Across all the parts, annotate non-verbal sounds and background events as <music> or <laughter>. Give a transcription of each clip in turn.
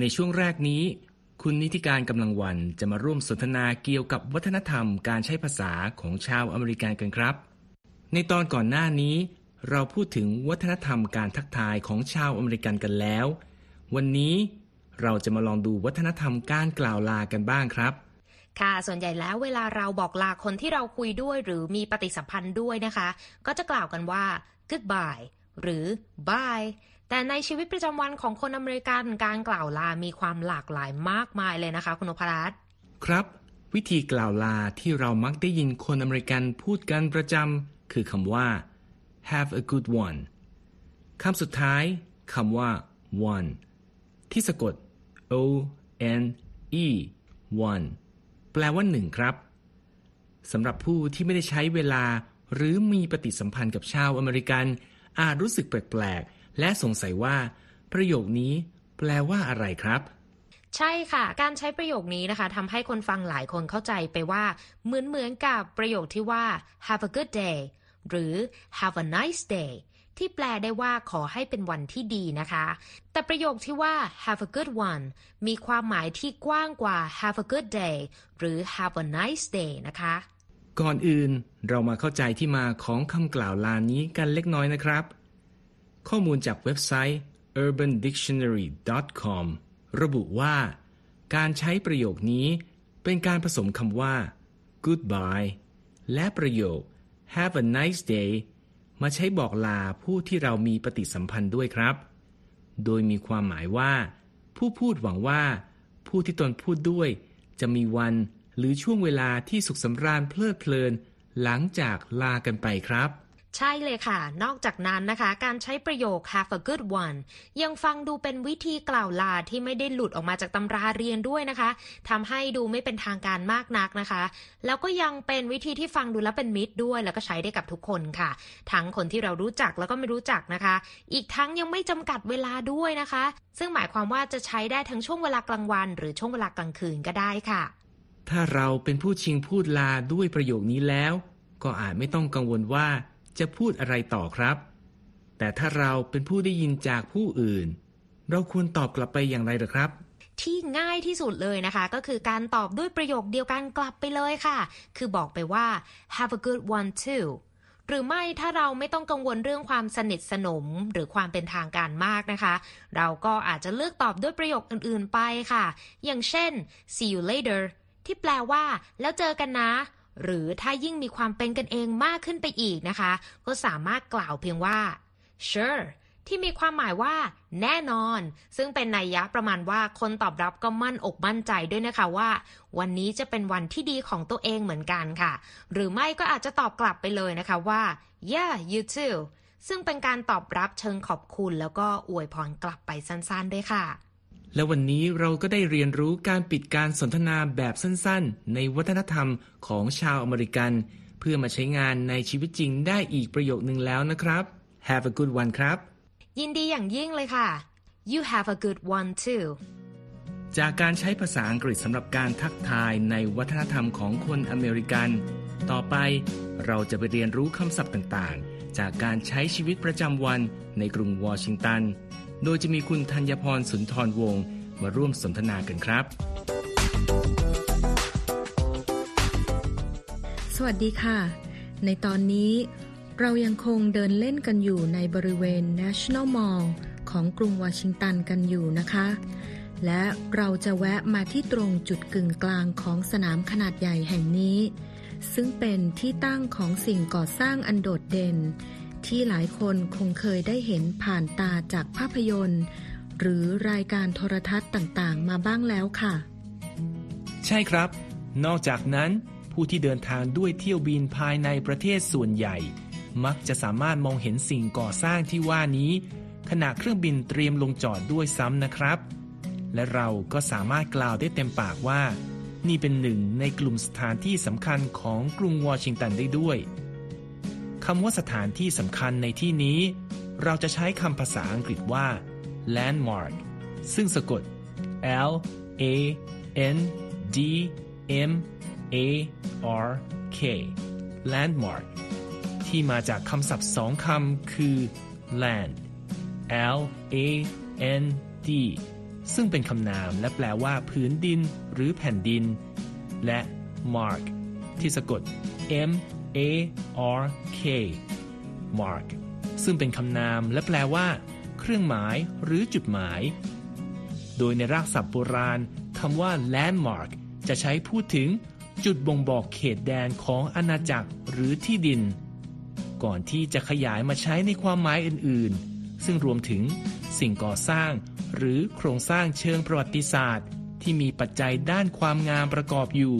ในช่วงแรกนี้ คุณนิติการกำลังวันจะมาร่วมสนทนาเกี่ยวกับวัฒนธรรมการใช้ภาษาของชาวอเมริกันกันครับ ในตอนก่อนหน้านี้ เราพูดถึงวัฒนธรรมการทักทายของชาวอเมริกันกันแล้ว วันนี้เราจะมาลองดูวัฒนธรรมการกล่าวลากันบ้างครับ ค่ะ ส่วนใหญ่แล้วเวลาเราบอกลาคนที่เราคุยด้วยหรือมีปฏิสัมพันธ์ด้วยนะคะ ก็จะกล่าวกันว่า goodbye หรือ bye แต่ในชีวิตประจำวันของคนอเมริกันการกล่าวลามีความหลากหลายมากมายเลยนะคะ คุณนพรัตน์ครับ วิธีกล่าวลาที่เรามักได้ยินคนอเมริกันพูดกันประจำคือคำว่า have a good one คำสุดท้ายคำว่า one ที่สะกด o n e one แปลว่าหนึ่งครับสำหรับผู้ที่ไม่ได้ใช้เวลา หรือมีปฏิสัมพันธ์กับชาวอเมริกัน อาจรู้สึกแปลกๆ และสงสัยว่า ประโยคนี้แปลว่าอะไรครับใช่ค่ะ การใช้ประโยคนี้นะคะทำให้คนฟังหลายคนเข้าใจไปว่า เหมือนเหมือนกับประโยคที่ว่า have a good day หรือ have a nice day ที่แปลได้ว่าขอให้เป็นวันที่ดีนะคะ แต่ประโยคที่ว่า have a good one มีความหมายที่กว้างกว่า have a good day หรือ have a nice day นะคะ ก่อนอื่นเรามาเข้าใจที่มาของคำกล่าวลานี้กันเล็กน้อยนะครับ ข้อมูลจากเว็บไซต์ urbandictionary.com ระบุว่า การใช้ประโยคนี้เป็นการผสมคำว่า goodbye และประโยค have a nice day มาใช้บอกลาผู้ที่เรามีปฏิสัมพันธ์ด้วยครับ โดยมีความหมายว่า ผู้พูดหวังว่า ผู้ที่ตนพูดด้วย จะมีวันหรือช่วงเวลาที่สุขสำราญเพลิดเพลิน หลังจากลากันไปครับ ใช่เลยค่ะ นอกจากนั้นนะคะ การใช้ประโยค have a good one ยังฟังดูเป็นวิธีกล่าวลาที่ไม่ได้หลุดออกมาจากตำราเรียนด้วยนะคะทำให้ดูไม่เป็นทางการมากนักนะคะ แล้วก็ยังเป็นวิธีที่ฟังดูแล้วเป็นมิตรด้วย แล้วก็ใช้ได้กับทุกคนค่ะ ทั้งคนที่เรารู้จักแล้วก็ไม่รู้จักนะคะ อีกทั้งยังไม่จำกัดเวลาด้วยนะคะ ซึ่งหมายความว่าจะใช้ได้ทั้งช่วงเวลากลางวัน หรือช่วงเวลากลางคืนก็ได้ค่ะ ถ้าเราเป็นผู้ชิงพูดลาด้วยประโยคนี้แล้ว ก็อาจไม่ต้องกังวลว่า จะพูดอะไรต่อครับ แต่ถ้าเราเป็นผู้ได้ยินจากผู้อื่น เราควรตอบกลับไปอย่างไรหรือครับที่ง่ายที่สุดเลยนะคะ ก็คือการตอบด้วยประโยคเดียวกันกลับไปเลยค่ะ คือบอกไปว่า have a good one too หรือไม่ถ้าเราไม่ต้องกังวลเรื่องความสนิทสนมหรือความเป็นทางการมากนะคะ เราก็อาจจะเลือกตอบด้วยประโยคอื่นๆไปค่ะ อย่างเช่น see you later ที่แปลว่า แล้วเจอกันนะ หรือถ้ายิ่งมีความเป็นกันเองมากขึ้นไปอีกนะคะ ก็สามารถกล่าวเพียงว่า sure ที่มีความหมายว่า แน่นอน ซึ่งเป็นนัยยะประมาณว่าคนตอบรับก็มั่นอกมั่นใจด้วยนะคะว่า วันนี้จะเป็นวันที่ดีของตัวเองเหมือนกันค่ะ หรือไม่ก็อาจจะตอบกลับไปเลยนะคะว่า yeah you too ซึ่งเป็นการตอบรับเชิงขอบคุณแล้วก็อวยพรกลับไปสั้นๆด้วยค่ะ และวันนี้เราก็ได้เรียนรู้การปิดการสนทนาแบบสั้นๆ ในวัฒนธรรมของชาวอเมริกัน เพื่อมาใช้งานในชีวิตจริงได้อีกประโยคนึงแล้วนะครับ Have a good one ครับ ยินดีอย่างยิ่งเลยค่ะ you have a good one too จากการใช้ภาษาอังกฤษสำหรับการทักทายในวัฒนธรรมของคนอเมริกัน ต่อไปเราจะไปเรียนรู้คำศัพท์ต่างๆ จากการใช้ชีวิตประจำวันในกรุงวอชิงตัน โดยจะมีคุณธัญพรสุนทรวงศ์ มาร่วมสนทนากันครับ สวัสดีค่ะ ในตอนนี้เรายังคงเดินเล่นกันอยู่ในบริเวณ National Mall ของกรุงวอชิงตันกันอยู่นะคะ และเราจะแวะมาที่ตรงจุดกึ่งกลางของสนามขนาดใหญ่แห่งนี้ ซึ่งเป็นที่ตั้งของสิ่งก่อสร้างอันโดดเด่น ที่หลายคนคงเคยได้เห็นผ่านตาจากภาพยนตร์ หรือรายการโทรทัศน์ต่างๆ มาบ้างแล้วค่ะ ใช่ครับ นอกจากนั้น ผู้ที่เดินทางด้วยเที่ยวบินภายในประเทศส่วนใหญ่ มักจะสามารถมองเห็นสิ่งก่อสร้างที่ว่านี้ ขณะเครื่องบินเตรียมลงจอดด้วยซ้ำนะครับ และเราก็สามารถกล่าวได้เต็มปากว่า นี่เป็นหนึ่งในกลุ่มสถานที่สำคัญของกรุงวอชิงตันได้ด้วยคำว่าสถานที่สำคัญในที่นี้ เราจะใช้คำภาษาอังกฤษว่า landmark ซึ่งสะกด L A N D M A R K landmark ที่มาจากคำศัพท์สองคำคือ land L A N D ซึ่งเป็นคำนามและแปลว่าพื้นดิน หรือแผ่นดิน และ mark ที่สะกด M A R K mark ซึ่งเป็นคำนามและแปลว่า เครื่องหมาย หรือจุดหมาย โดยในรากศัพท์โบราณคำว่า landmark จะใช้พูดถึงจุดบ่งบอกเขตแดนของอาณาจักรหรือที่ดิน ก่อนที่จะขยายมาใช้ในความหมายอื่นๆ ซึ่งรวมถึงสิ่งก่อสร้าง หรือโครงสร้างเชิงประวัติศาสตร์ ที่มีปัจจัยด้านความงามประกอบอยู่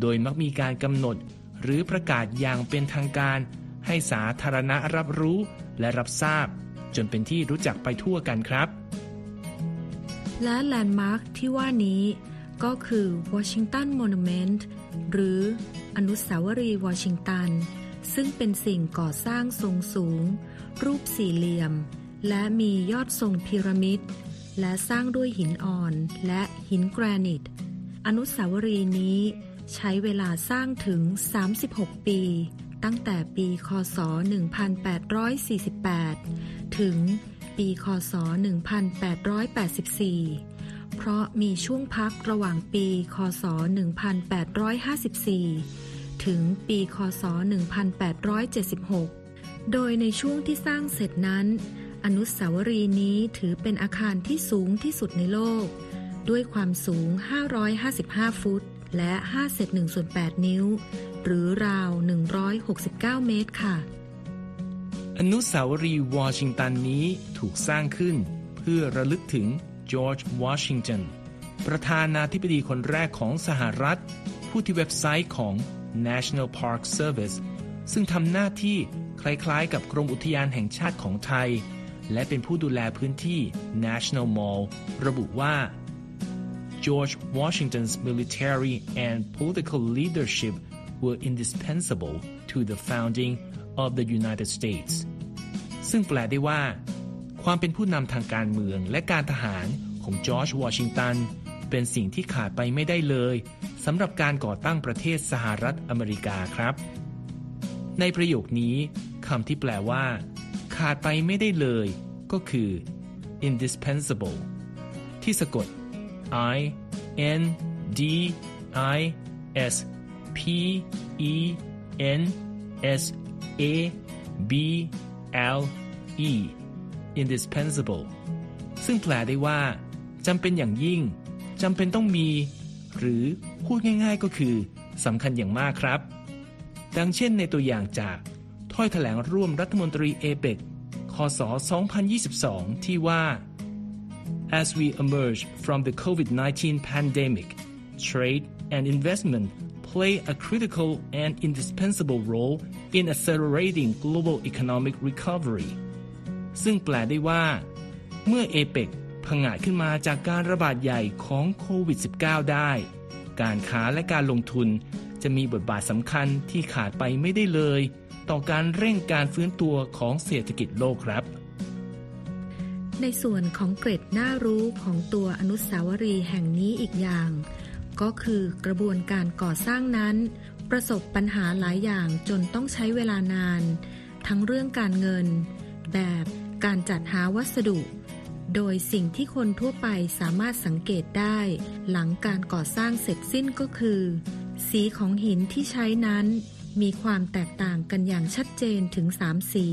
โดยมักมีการกำหนด หรือประกาศอย่างเป็นทางการ ให้สาธารณะรับรู้และรับทราบ จนเป็นที่รู้จักไปทั่วกันครับ และแลนด์มาร์คที่ว่านี้ก็คือ Washington Monument หรืออนุสาวรีย์วอชิงตัน ซึ่งเป็นสิ่งก่อสร้างทรงสูง รูปสี่เหลี่ยม และมียอดทรงพีระมิด และสร้างด้วยหินอ่อนและหินแกรนิต อนุสาวรีย์นี้ใช้เวลาสร้างถึง 36 ปี ตั้งแต่ปีคศ 1848 ถึงปีคศ 1884 เพราะมีช่วงพักระหว่างปีคศ 1854 ถึงปีคศ 1876 โดยในช่วงที่สร้างเสร็จนั้น อนุสาวรีย์นี้ถือเป็นอาคารที่สูงที่สุดในโลก ด้วยความสูง 555 ฟุต และ 5เศษ1ส่วน8นิ้ว หรือราว 169 เมตรค่ะ อนุสาวรีย์วอชิงตันนี้ถูกสร้างขึ้น เพื่อระลึกถึงจอร์จวอชิงตันประธานาธิบดีคนแรกของสหรัฐ ผู้ที่เว็บไซต์ของ National Park Service ซึ่งทำหน้าที่คล้ายๆ กับกรมอุทยานแห่งชาติของไทย และเป็นผู้ดูแลพื้นที่ National Mall ระบุว่า George Washington's military and political leadership were indispensable to the founding of the United States ซึ่งแปลได้ว่า ความเป็นผู้นำทางการเมืองและการทหารของจอร์จวอชิงตันเป็นสิ่งที่ขาดไปไม่ได้เลยสำหรับการก่อตั้งประเทศสหรัฐอเมริกาครับ ในประโยคนี้คำที่แปลว่า ขาดไปไม่ได้เลย ก็คือ indispensable ที่สะกด i n d i s p e n s a b l e indispensable ซึ่งแปลได้ว่าจำเป็นอย่างยิ่งจำเป็นต้องมี หรือพูดง่ายๆก็คือสำคัญอย่างมากครับ ดังเช่นในตัวอย่างจากถ้อยถแถลงร่วมรัฐมนตรีเอเปกคศ 2022 ที่ว่า As we emerge from the COVID-19 pandemic, trade and investment play a critical and indispensable role in accelerating global economic recovery. ซึ่งแปลได้ว่า เมื่อเอเปกพังงาดขึ้นมาจากการระบาดใหญ่ของโควิด -19 ได้ การค้าและการลงทุนจะมีบทบาทสำคัญที่ขาดไปไม่ได้เลย ต่อการเร่งการฟื้นตัวของเศรษฐกิจโลกครับ ในส่วนของเกร็ดน่ารู้ของตัวอนุสาวรีย์แห่งนี้อีกอย่าง ก็คือกระบวนการก่อสร้างนั้น ประสบปัญหาหลายอย่างจนต้องใช้เวลานาน ทั้งเรื่องการเงิน แบบการจัดหาวัสดุ โดยสิ่งที่คนทั่วไปสามารถสังเกตได้ หลังการก่อสร้างเสร็จสิ้นก็คือ สีของหินที่ใช้นั้นมีความแตกต่างกันอย่างชัดเจนถึงสามสี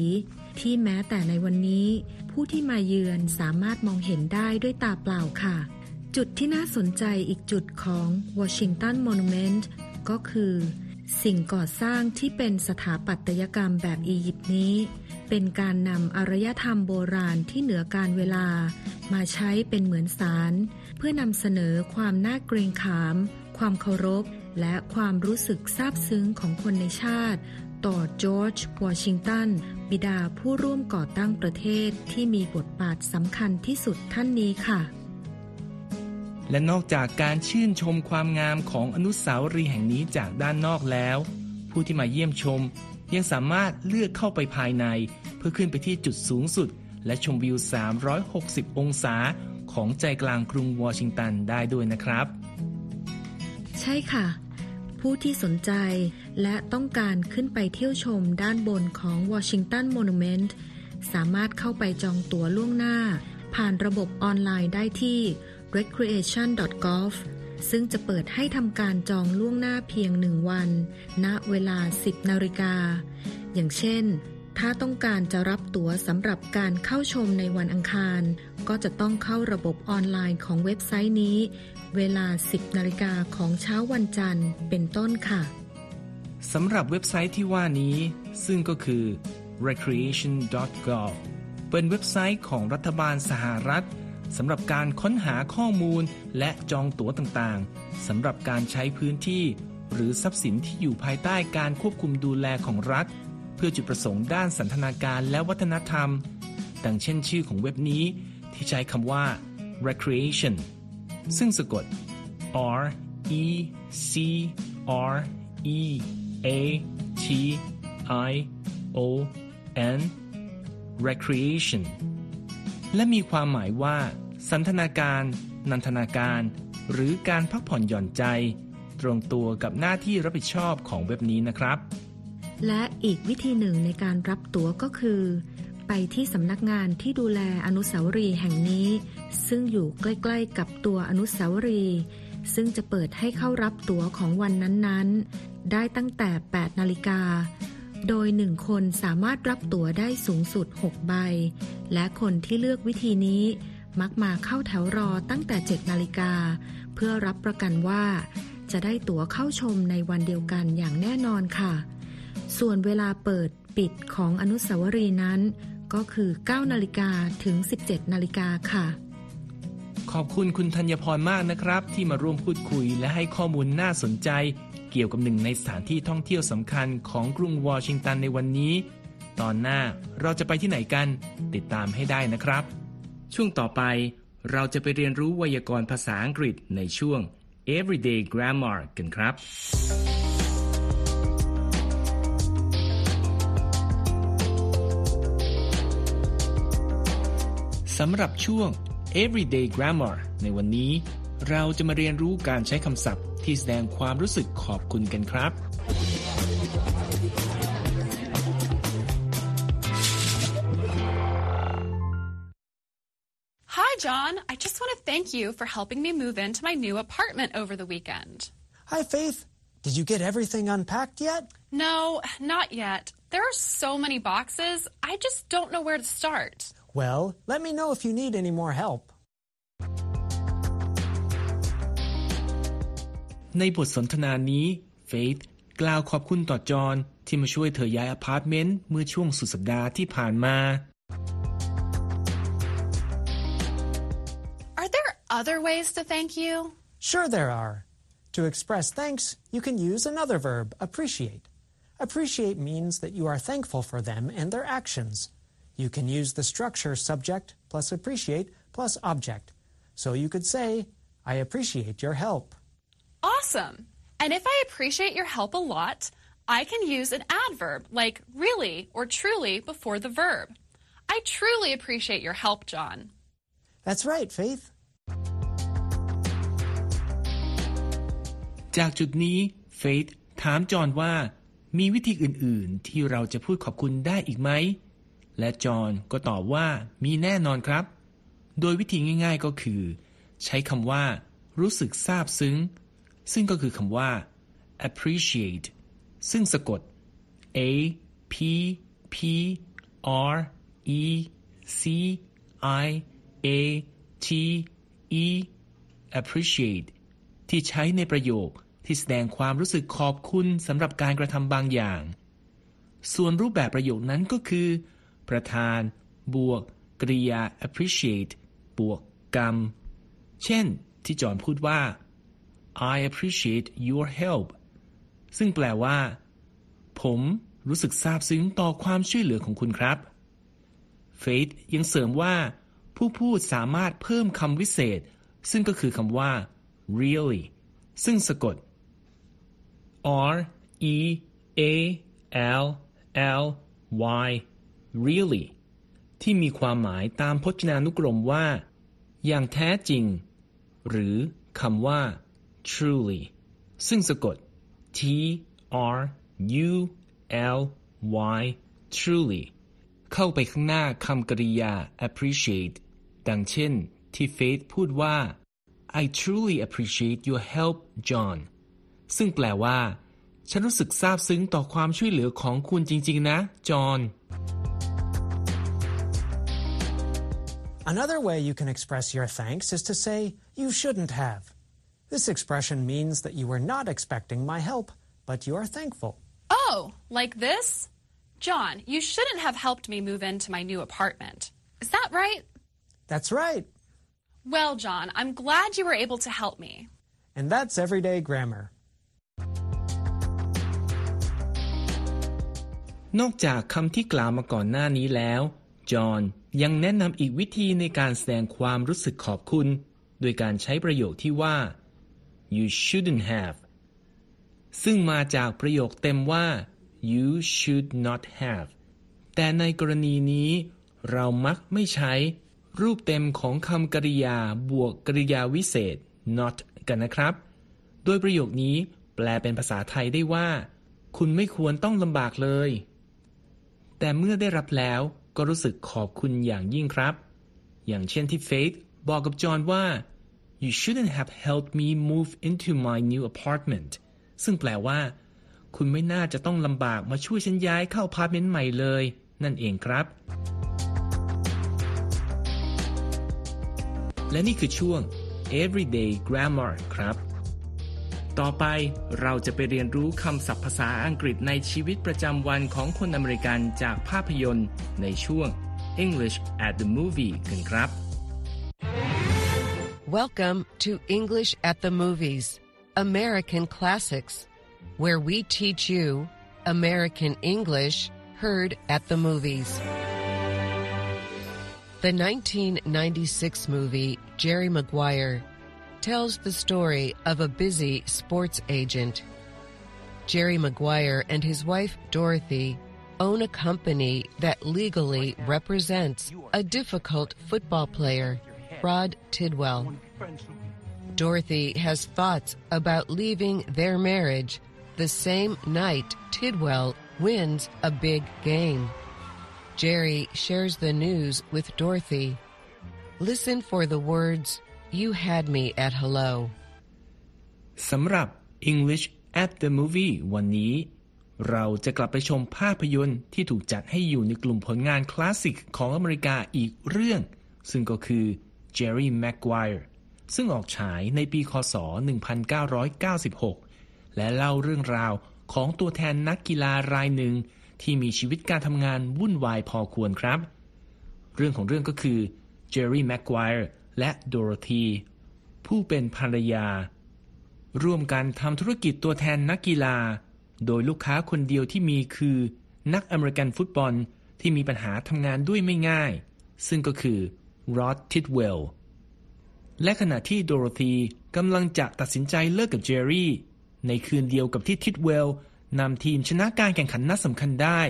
ที่แม้แต่ในวันนี้ ผู้ที่มาเยือนสามารถมองเห็นได้ด้วยตาเปล่าค่ะ จุดที่น่าสนใจอีกจุดของ Washington Monument ก็คือ สิ่งก่อสร้างที่เป็นสถาปัตยกรรมแบบอียิปต์นี้ เป็นการนำอารยธรรมโบราณที่เหนือการเวลา มาใช้เป็นเหมือนสาร เพื่อนำเสนอความน่าเกรงขาม ความเคารพและความรู้สึกซาบซึ้งของคนในชาติ ต่อจอร์จวอชิงตันบิดาผู้ร่วมก่อตั้งประเทศที่มีบทบาทสำคัญที่สุดท่านนี้ค่ะ และนอกจากการชื่นชมความงามของอนุสาวรีย์แห่งนี้จากด้านนอกแล้ว ผู้ที่มาเยี่ยมชม ยังสามารถเลือกเข้าไปภายใน เพื่อขึ้นไปที่จุดสูงสุด และชมวิว 360 องศาของใจกลางกรุงวอชิงตันได้ด้วยนะครับ ใช่ค่ะ ผู้ที่สนใจ และต้องการขึ้นไปเที่ยวชมด้านบนของ Washington Monument สามารถเข้าไปจองตั๋วล่วงหน้า ผ่านระบบออนไลน์ได้ที่ recreation.gov ซึ่งจะเปิดให้ทำการจองล่วงหน้าเพียงหนึ่งวัน ณ เวลา 10 นาฬิกา อย่างเช่น ถ้าต้องการจะรับตั๋วสำหรับการเข้าชมในวันอังคาร ก็จะต้องเข้าระบบออนไลน์ของเว็บไซต์นี้ เวลา 10นาฬิกาของเช้าวันจันทร์เป็นต้นค่ะสำหรับเว็บไซต์ที่ว่านี้ ซึ่งก็คือ recreation.gov เป็นเว็บไซต์ของรัฐบาลสหรัฐสำหรับการค้นหาข้อมูลและจองตั๋วต่างๆสำหรับการใช้พื้นที่ หรือทรัพย์สินที่อยู่ภายใต้การควบคุมดูแลของรัฐ เพื่อจุดประสงค์ด้านสันทนาการและวัฒนธรรม ดังเช่นชื่อของเว็บนี้ที่ใช้คำว่า recreation ซึ่งสะกด R E C R E A T I O N recreation และมีความหมายว่า สันทนาการ นันทนาการ หรือการพักผ่อนหย่อนใจ ตรงตัวกับหน้าที่รับผิดชอบของเว็บนี้นะครับ และอีกวิธีหนึ่งในการรับตั๋วก็คือ ไปที่สำนักงานที่ดูแลอนุสาวรีย์แห่งนี้ ซึ่งอยู่ใกล้ ๆ กับตัวอนุสาวรีย์ซึ่งจะเปิดให้เข้ารับตั๋วของวันนั้นๆ ได้ตั้งแต่ 8 นาฬิกา โดยหนึ่งคนสามารถรับตั๋วได้สูงสุด 6 ใบ และคนที่เลือกวิธีนี้มักมาเข้าแถวรอตั้งแต่ 7 นาฬิกา เพื่อรับประกันว่า จะได้ตั๋วเข้าชมในวันเดียวกันอย่างแน่นอนค่ะ ส่วนเวลาเปิดปิดของอนุสาวรีย์นั้น ก็คือ 9 นาฬิกาถึง 17 นาฬิกาค่ะ ขอบคุณคุณธัญพรมากนะครับ ที่มาร่วมพูดคุยและให้ข้อมูลน่าสนใจ เกี่ยวกับหนึ่งในสถานที่ท่องเที่ยวสำคัญของกรุงวอชิงตันในวันนี้ ตอนหน้าเราจะไปที่ไหนกัน ติดตามให้ได้นะครับ ช่วงต่อไปเราจะไปเรียนรู้ไวยากรณ์ภาษาอังกฤษในช่วง Everyday Grammar กันครับ สำหรับช่วง Everyday Grammar ในวันนี้ เราจะมาเรียนรู้การใช้คำศัพท์ที่แสดงความรู้สึกขอบคุณกันครับ Hi, John. I just want to thank you for helping me move into my new apartment over the weekend. Hi, Faith. Did you get everything unpacked yet? No, not yet. There are so many boxes, I just don't know where to start. Well, let me know if you need any more help. ในบทสนทนานี้เฟธกล่าวขอบคุณต่อจอห์นที่มาช่วยเธอย้ายอพาร์ตเมนต์เมื่อช่วงสุดสัปดาห์ที่ผ่านมา Are there other ways to thank you? Sure, there are. To express thanks, you can use another verb, appreciate. Appreciate means that you are thankful for them and their actions. You can use the structure subject plus appreciate plus object. So you could say, I appreciate your help. Awesome. And if I appreciate your help a lot, I can use an adverb like really or truly before the verb. I truly appreciate your help, John. That's right, Faith. จากจุดนี้เฟธถามจอห์นว่ามีวิธีอื่น ๆ ที่เราจะพูดขอบคุณได้อีกไหม และจอห์นก็ตอบว่ามีแน่นอนครับ โดยวิธีง่าย ๆก็คือ ใช้คำว่า รู้สึกซาบซึ้ง ซึ่งก็คือคำว่า appreciate ซึ่งสะกด a p p r e c i a t e appreciate ที่ใช้ในประโยคที่แสดงความรู้สึกขอบคุณสำหรับการกระทำบางอย่าง ส่วนรูปแบบประโยคนั้นก็คือ ประธาน บวก กริยา appreciate บวกกรรม เช่น ที่จอห์นพูดว่า I appreciate your help ซึ่งแปลว่า ผมรู้สึกซาบซึ้งต่อความช่วยเหลือของคุณครับเฟธยังเสริมว่า ผู้พูดสามารถเพิ่มคำวิเศษ ซึ่งก็คือคำว่า really ซึ่งสะกด R E A L L Y really ที่มีความหมายตามพจนานุกรมว่า อย่างแท้จริง หรือคำว่า truly ซึ่งสะกด T R U L Y truly เข้าไปข้างหน้าคำกริยา appreciate ดังเช่น ที่เฟธพูดว่า I truly appreciate your help John ซึ่งแปลว่า ฉันรู้สึกซาบซึ้งต่อความช่วยเหลือของคุณจริง ๆ นะ จอห์น Another way you can express your thanks is to say, you shouldn't have. This expression means that you were not expecting my help, but you are thankful. Oh, like this? John, you shouldn't have helped me move into my new apartment. Is that right? That's right. Well, John, I'm glad you were able to help me. And that's everyday grammar. นอกจากคำที่กล่าวมาก่อนหน้านี้แล้ว จอห์นยังแนะนำอีกวิธีในการแสดงความรู้สึกขอบคุณ โดยการใช้ประโยคที่ว่า you shouldn't have ซึ่งมาจากประโยคเต็มว่า you should not have แต่ในกรณีนี้ เรามักไม่ใช้ รูปเต็มของคำกริยาบวกกริยาวิเศษ not กันนะครับ โดยประโยคนี้แปลเป็นภาษาไทยได้ว่า คุณไม่ควรต้องลำบากเลย แต่เมื่อได้รับแล้ว ก็รู้สึกขอบคุณอย่างยิ่งครับ อย่างเช่นที่เฟธบอกกับจอห์นว่า you shouldn't have helped me move into my new apartment ซึ่งแปลว่า คุณไม่น่าจะต้องลำบากมาช่วยฉันย้ายเข้าพาร์ตเมนต์ใหม่เลย นั่นเองครับ และนี่คือช่วง everyday grammar ครับ ต่อไปเราจะไปเรียนรู้คำศัพท์ภาษาอังกฤษในชีวิตประจำวันของคนอเมริกันจากภาพยนตร์ ในช่วง English at the movie กันครับ Welcome to English at the Movies, American Classics, where we teach you American English heard at the movies. The 1996 movie Jerry Maguire tells the story of a busy sports agent. Jerry Maguire and his wife Dorothy own a company that legally represents a difficult football player, Rod Tidwell. Dorothy has thoughts about leaving their marriage the same night Tidwell wins a big game. Jerry shares the news with Dorothy. Listen for the words, You had me at hello. สำหรับ English at the movie วันนี้ เราจะกลับไปชมภาพยนตร์ที่ถูกจัดให้อยู่ในกลุ่มผลงานคลาสสิกของอเมริกาอีกเรื่อง ซึ่งก็คือ Jerry Maguire ซึ่งออกฉายในปี คศ 1996 และเล่าเรื่องราวของตัวแทนนักกีฬารายหนึ่งที่มีชีวิตการทำงานวุ่นวายพอควรครับ เรื่องของเรื่องก็คือ Jerry Maguire และ Dorothy ผู้เป็นภรรยา ร่วมกันทำธุรกิจตัวแทนนักกีฬา โดยลูกค้าคนเดียวที่มีคือ นักอเมริกันฟุตบอลที่มีปัญหาทำงานด้วยไม่ง่าย ซึ่งก็คือ Rod Tidwell และขณะที่โดโรธีกำลังจะตัดสินใจเลิกกับเจอรี่ ในคืนเดียวกับที่ทิดเวลนำทีมชนะการแข่งขันนัดสำคัญได้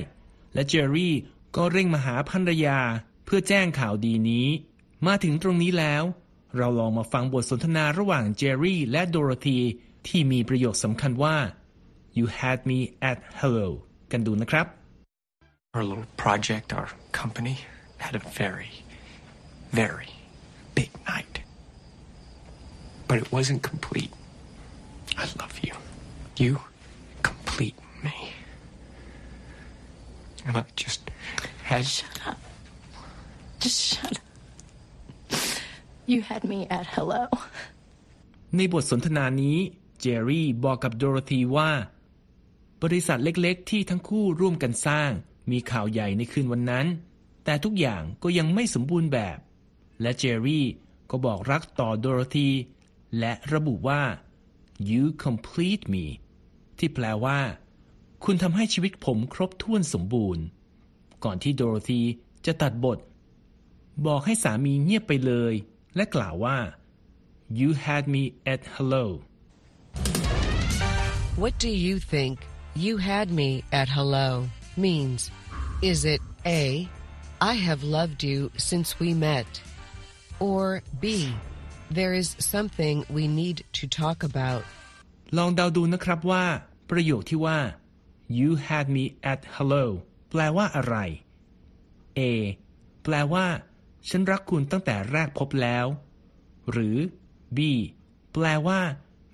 และเจอรี่ก็เร่งมาหาภรรยาเพื่อแจ้งข่าวดีนี้ มาถึงตรงนี้แล้ว เราลองมาฟังบทสนทนาระหว่างเจอรี่และโดโรธีที่มีประโยคสำคัญว่า you had me at hello กันดูนะครับ Our little project, our company, had a very, very big night. But it wasn't complete. I love you. You complete me. And I just had. Just shut up. You had me at hello. ในบทสนทนานี้ เจอรี่บอกกับโดโรธีว่า บริษัทเล็กๆ ที่ทั้งคู่ร่วมกันสร้าง มีข่าวใหญ่ในคืนวันนั้น แต่ทุกอย่างก็ยังไม่สมบูรณ์แบบ และเจอรี่ก็บอกรักต่อโดโรธีและระบุว่า you complete me ที่แปลว่า คุณทำให้ชีวิตผมครบถ้วนสมบูรณ์ ก่อนที่โดโรธีจะตัดบท บอกให้สามีเงียบไปเลย และกล่าวว่า you had me at hello What do you think you had me at hello means? Is it A, I have loved you since we met? Or B, there is something we need to talk about? ลองเดาดูนะครับว่า ประโยคที่ว่า you had me at hello แปลว่าอะไร A แปลว่า ฉันรักคุณตั้งแต่แรกพบแล้ว หรือ B แปลว่า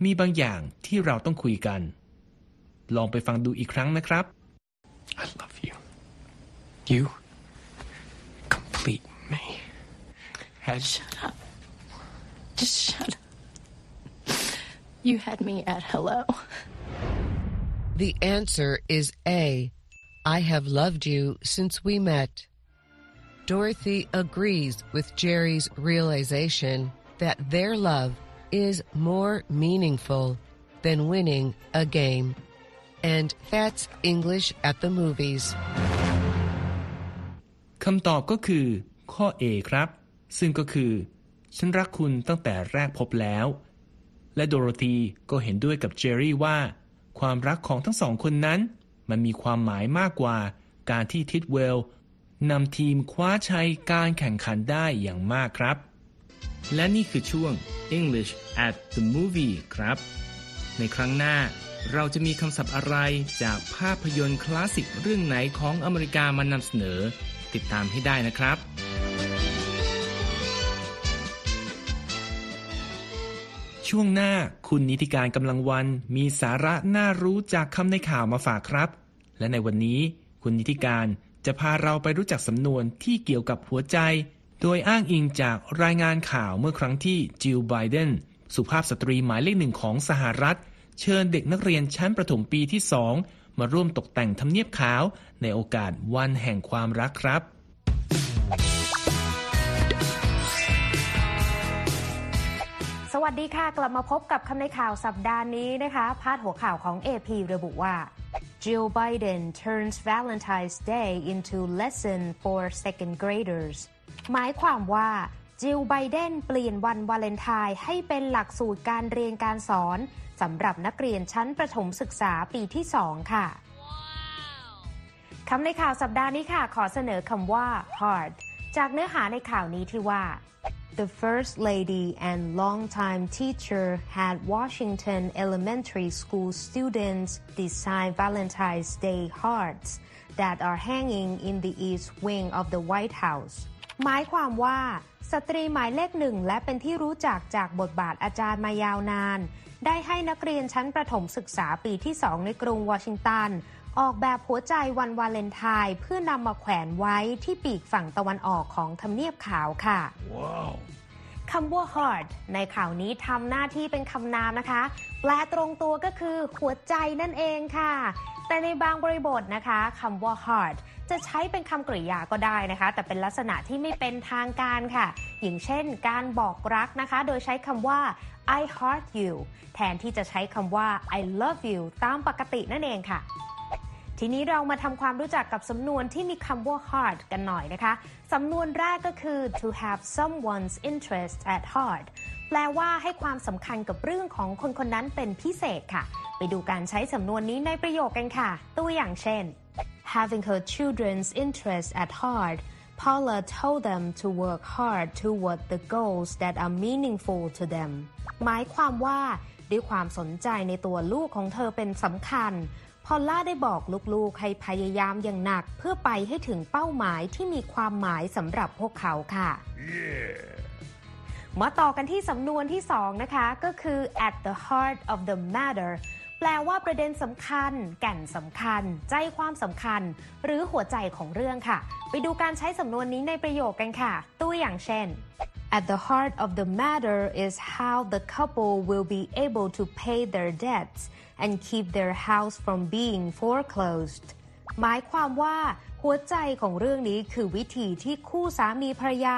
มีบางอย่างที่เราต้องคุยกัน ลองไปฟังดูอีกครั้งนะครับ I love you. You complete me. Had Shut up. Just shut up. You had me at hello. The answer is A, I have loved you since we met. Dorothy agrees with Jerry's realization that their love is more meaningful than winning a game. And that's English at the movies. คำตอบก็คือ ข้อ A ครับ ซึ่งก็คือ ฉันรักคุณตั้งแต่แรกพบแล้ว และโดโรธีก็เห็นด้วยกับเจอรี่ว่า ความรักของทั้งสองคนนั้น มันมีความหมายมากกว่าการที่ทิดเวล นำทีมคว้าชัยการแข่งขันได้อย่างมากครับ และนี่คือช่วง English at the movie ครับ ในครั้งหน้าเราจะมีคำศัพท์อะไรจากภาพยนตร์คลาสสิกเรื่องไหนของอเมริกามานำเสนอ ติดตามให้ได้นะครับ ช่วงหน้าคุณนิติการกำลังวันมีสาระน่ารู้จากคำในข่าวมาฝากครับ และในวันนี้คุณนิติการ จะพาเราไปรู้จักสำนวนที่เกี่ยวกับหัวใจ โดยอ้างอิงจากรายงานข่าวเมื่อครั้งที่จิลไบเดนสุภาพสตรีหมายเลขหนึ่งของสหรัฐ เชิญเด็กนักเรียนชั้นประถมปีที่สองมาร่วมตกแต่งทำเนียบขาว ในโอกาสวันแห่งความรักครับ สวัสดีค่ะ กลับมาพบกับคำในข่าวสัปดาห์นี้นะคะ พาดหัวข่าวของ AP ระบุว่า Jill Biden turns Valentine's Day into lesson for second graders หมายความว่าจิลไบเดนเปลี่ยนวันวาเลนไทน์ให้เป็นหลักสูตรการเรียนการสอนสำหรับนักเรียนชั้นประถมศึกษาปีที่2ค่ะคำในข่าวสัปดาห์นี้ค่ะ ขอเสนอคำว่า hard จากเนื้อหาในข่าวนี้ที่ว่า The First Lady and longtime teacher had Washington Elementary School students design Valentine's Day hearts that are hanging in the east wing of the White House หมายความว่า สตรีหมายเลขหนึ่งและเป็นที่รู้จักจากบทบาทอาจารย์มายาวนาน ได้ให้นักเรียนชั้นประถมศึกษาปีที่สองในกรุงวอชิงตัน ออกแบบหัวใจวันวาเลนไทน์เพื่อนำมาแขวนไว้ที่ปีกฝั่งตะวันออกของทำเนียบขาวค่ะคำว่า hard ในข่าวนี้ทำหน้าที่เป็นคำนามนะคะ แปลตรงตัวก็คือหัวใจนั่นเองค่ะ แต่ในบางบริบทนะคะคำว่า hard จะใช้เป็นคำกริยาก็ได้นะคะ แต่เป็นลักษณะที่ไม่เป็นทางการค่ะ อย่างเช่น การบอกรักนะคะ โดยใช้คำว่า I heart you แทนที่จะใช้คำว่า I love you ตามปกตินั่นเองค่ะ ทีนี้เรามาทำความรู้จักกับสำนวนที่มีคำว่า heart กันหน่อยนะคะ สำนวนแรกก็คือ to have someone's interest at heart แปลว่าให้ความสำคัญกับเรื่องของคนคนนั้นเป็นพิเศษค่ะ ไปดูการใช้สำนวนนี้ในประโยคกันค่ะ ตัวอย่างเช่น having her children's interest at heart Paula told them to work hard toward the goals that are meaningful to them หมายความว่าด้วยความสนใจในตัวลูกของเธอเป็นสำคัญ พอลล่าได้บอกลูกๆ ให้พยายามอย่างหนักเพื่อไปให้ถึงเป้าหมายที่มีความหมายสำหรับพวกเขาค่ะมาต่อกันที่สำนวนที่2นะคะ ก็คือ at the heart of the matter แปลว่าประเด็นสำคัญ แก่นสำคัญ ใจความสำคัญ หรือหัวใจของเรื่องค่ะ ไปดูการใช้สำนวนนี้ในประโยคกันค่ะ ตัวอย่างเช่น At the heart of the matter is how the couple will be able to pay their debts and keep their house from being foreclosed หมายความว่าหัวใจของเรื่องนี้คือวิธีที่คู่สามีภรรยา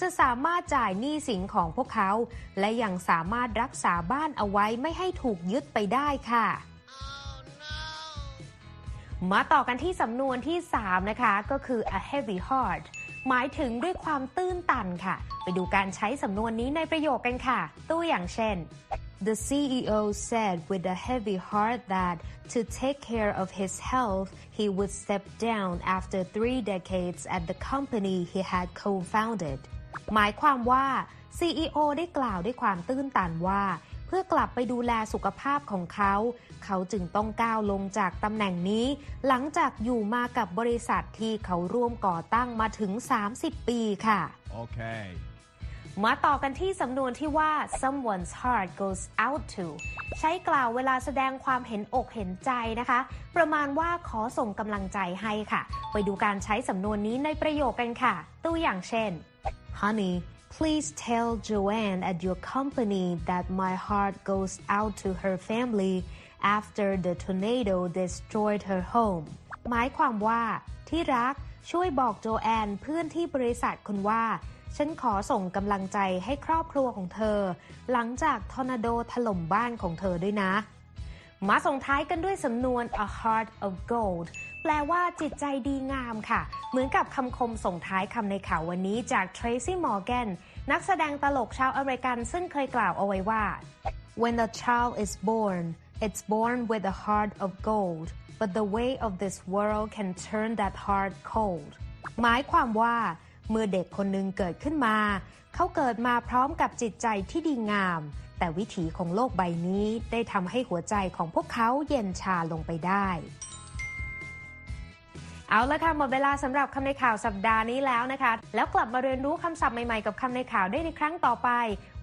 จะสามารถจ่ายหนี้สินของพวกเขา และยังสามารถรักษาบ้านเอาไว้ไม่ให้ถูกยึดไปได้ค่ะ มาต่อกันที่สำนวนที่ 3 นะคะ ก็คือ a heavy heart หมายถึงด้วยความตื้นตันค่ะ ไปดูการใช้สำนวนนี้ในประโยคกันค่ะ ตัวอย่างเช่น The CEO said with a heavy heart that to take care of his health, he would step down after three decades at the company he had co-founded. หมายความว่า CEO ได้กล่าวด้วยความตื้นตันว่า เพื่อกลับไปดูแลสุขภาพของเขา เขาจึงต้องก้าวลงจากตำแหน่งนี้ หลังจากอยู่มากับบริษัทที่เขาร่วมก่อตั้งมาถึง 30 ปีค่ะ Okay. มาต่อกันที่สำนวนที่ว่า someone's heart goes out to ใช้กล่าวเวลาแสดงความเห็นอกเห็นใจนะคะ ประมาณว่าขอส่งกำลังใจให้ค่ะ ไปดูการใช้สำนวนนี้ในประโยคกันค่ะ ตัวอย่างเช่น Honey please tell Joanne at your company that my heart goes out to her family after the tornado destroyed her home หมายความว่าที่รัก ช่วยบอกโจแอนเพื่อนที่บริษัทคุณว่า ฉันขอส่งกำลังใจให้ครอบครัวของเธอ หลังจากทอร์นาโดถล่มบ้านของเธอด้วยนะ มาส่งท้ายกันด้วยสำนวน a heart of gold แปลว่าจิตใจดีงามค่ะ เหมือนกับคำคมส่งท้ายคำในข่าววันนี้จาก Tracy Morgan นักแสดงตลกชาวอเมริกันซึ่งเคยกล่าวเอาไว้ว่า When a child is born it's born with a heart of gold but the way of this world can turn that heart cold หมายความว่า เมื่อเด็กคนหนึ่งเกิดขึ้นมา เขาเกิดมาพร้อมกับจิตใจที่ดีงาม แต่วิถีของโลกใบนี้ได้ทำให้หัวใจของพวกเขาเย็นชาลงไปได้เอาละค่ะหมดเวลาสำหรับคำในข่าวสัปดาห์นี้แล้วนะคะ แล้วกลับมาเรียนรู้คำศัพท์ใหม่ๆกับคำในข่าวได้ในครั้งต่อไป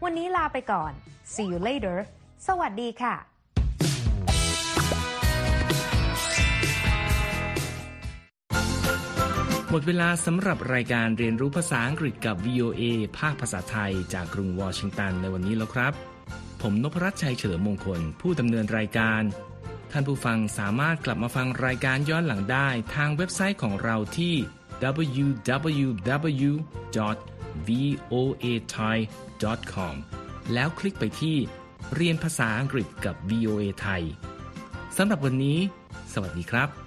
วันนี้ลาไปก่อน see you later สวัสดีค่ะ หมดเวลาสำหรับรายการเรียนรู้ภาษาอังกฤษกับ VOA ภาคภาษาไทย จากกรุงวอชิงตันในวันนี้แล้วครับ ผมนพรัชชัยเฉลิมมงคล ผู้ดำเนินรายการ ท่านผู้ฟังสามารถกลับมาฟังรายการย้อนหลังได้ทางเว็บไซต์ของเราที่ www.voathai.com แล้วคลิกไปที่เรียนภาษาอังกฤษกับ VOA ไทยสำหรับวันนี้ สวัสดีครับ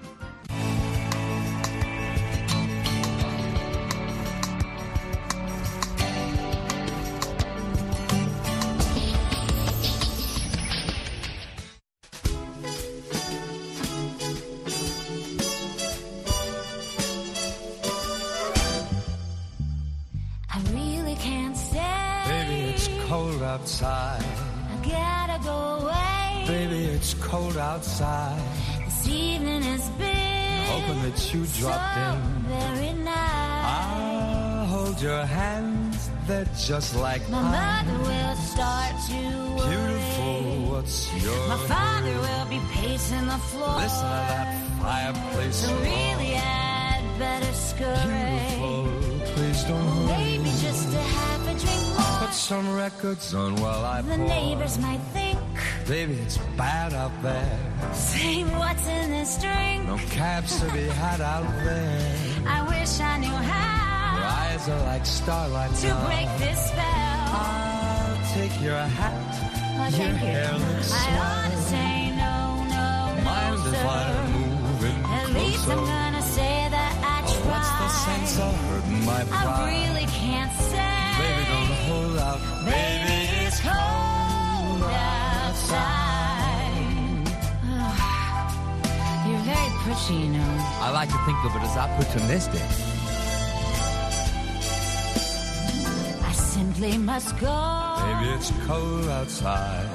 Baby, it's cold outside. This evening has been Hoping that you dropped so in. very nice. I'll hold your hands. They're just like My mine. mother will start to worry. Beautiful, what's your My father will be pacing the floor. Listen to that fireplace So roar. really, I'd better scurry. Beautiful, please don't hurry. Maybe just a half a drink more. Put some records on while I The pour. neighbors might think, Baby, it's bad out there. say what's in this drink. No cabs to be had out there. <laughs> I wish I knew Your how eyes are like starlight to now. break this spell. I'll take your hat. Oh, your thank you. hair looks I ought to say no, no, Mind no, sir. I'm moving At least I'm gonna say that I Oh, tried. what's the sense of hurting my I pride? really can't say. Like to think of it as opportunistic. I simply must go. Baby, it's cold outside.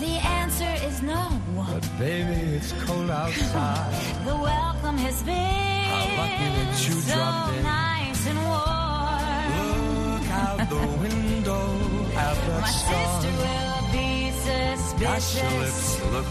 The answer is no. But baby, it's cold <laughs> outside. The welcome has been How lucky that you so dropped in. nice and warm. Look out the <laughs> window at that My storm. sister will be Gosh, your lips suspicious. look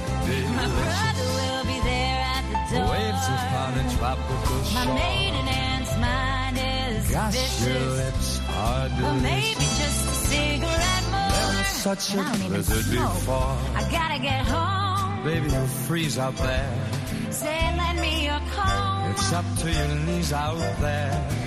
My brother will be there door. Waves upon a tropical My maiden aunt's mind is Gosh, your lips are But maybe just a cigarette more. There was such And a blizzard before. I gotta get home. Baby, you'll freeze out there. Say, lend me your comb. It's up to your knees out there.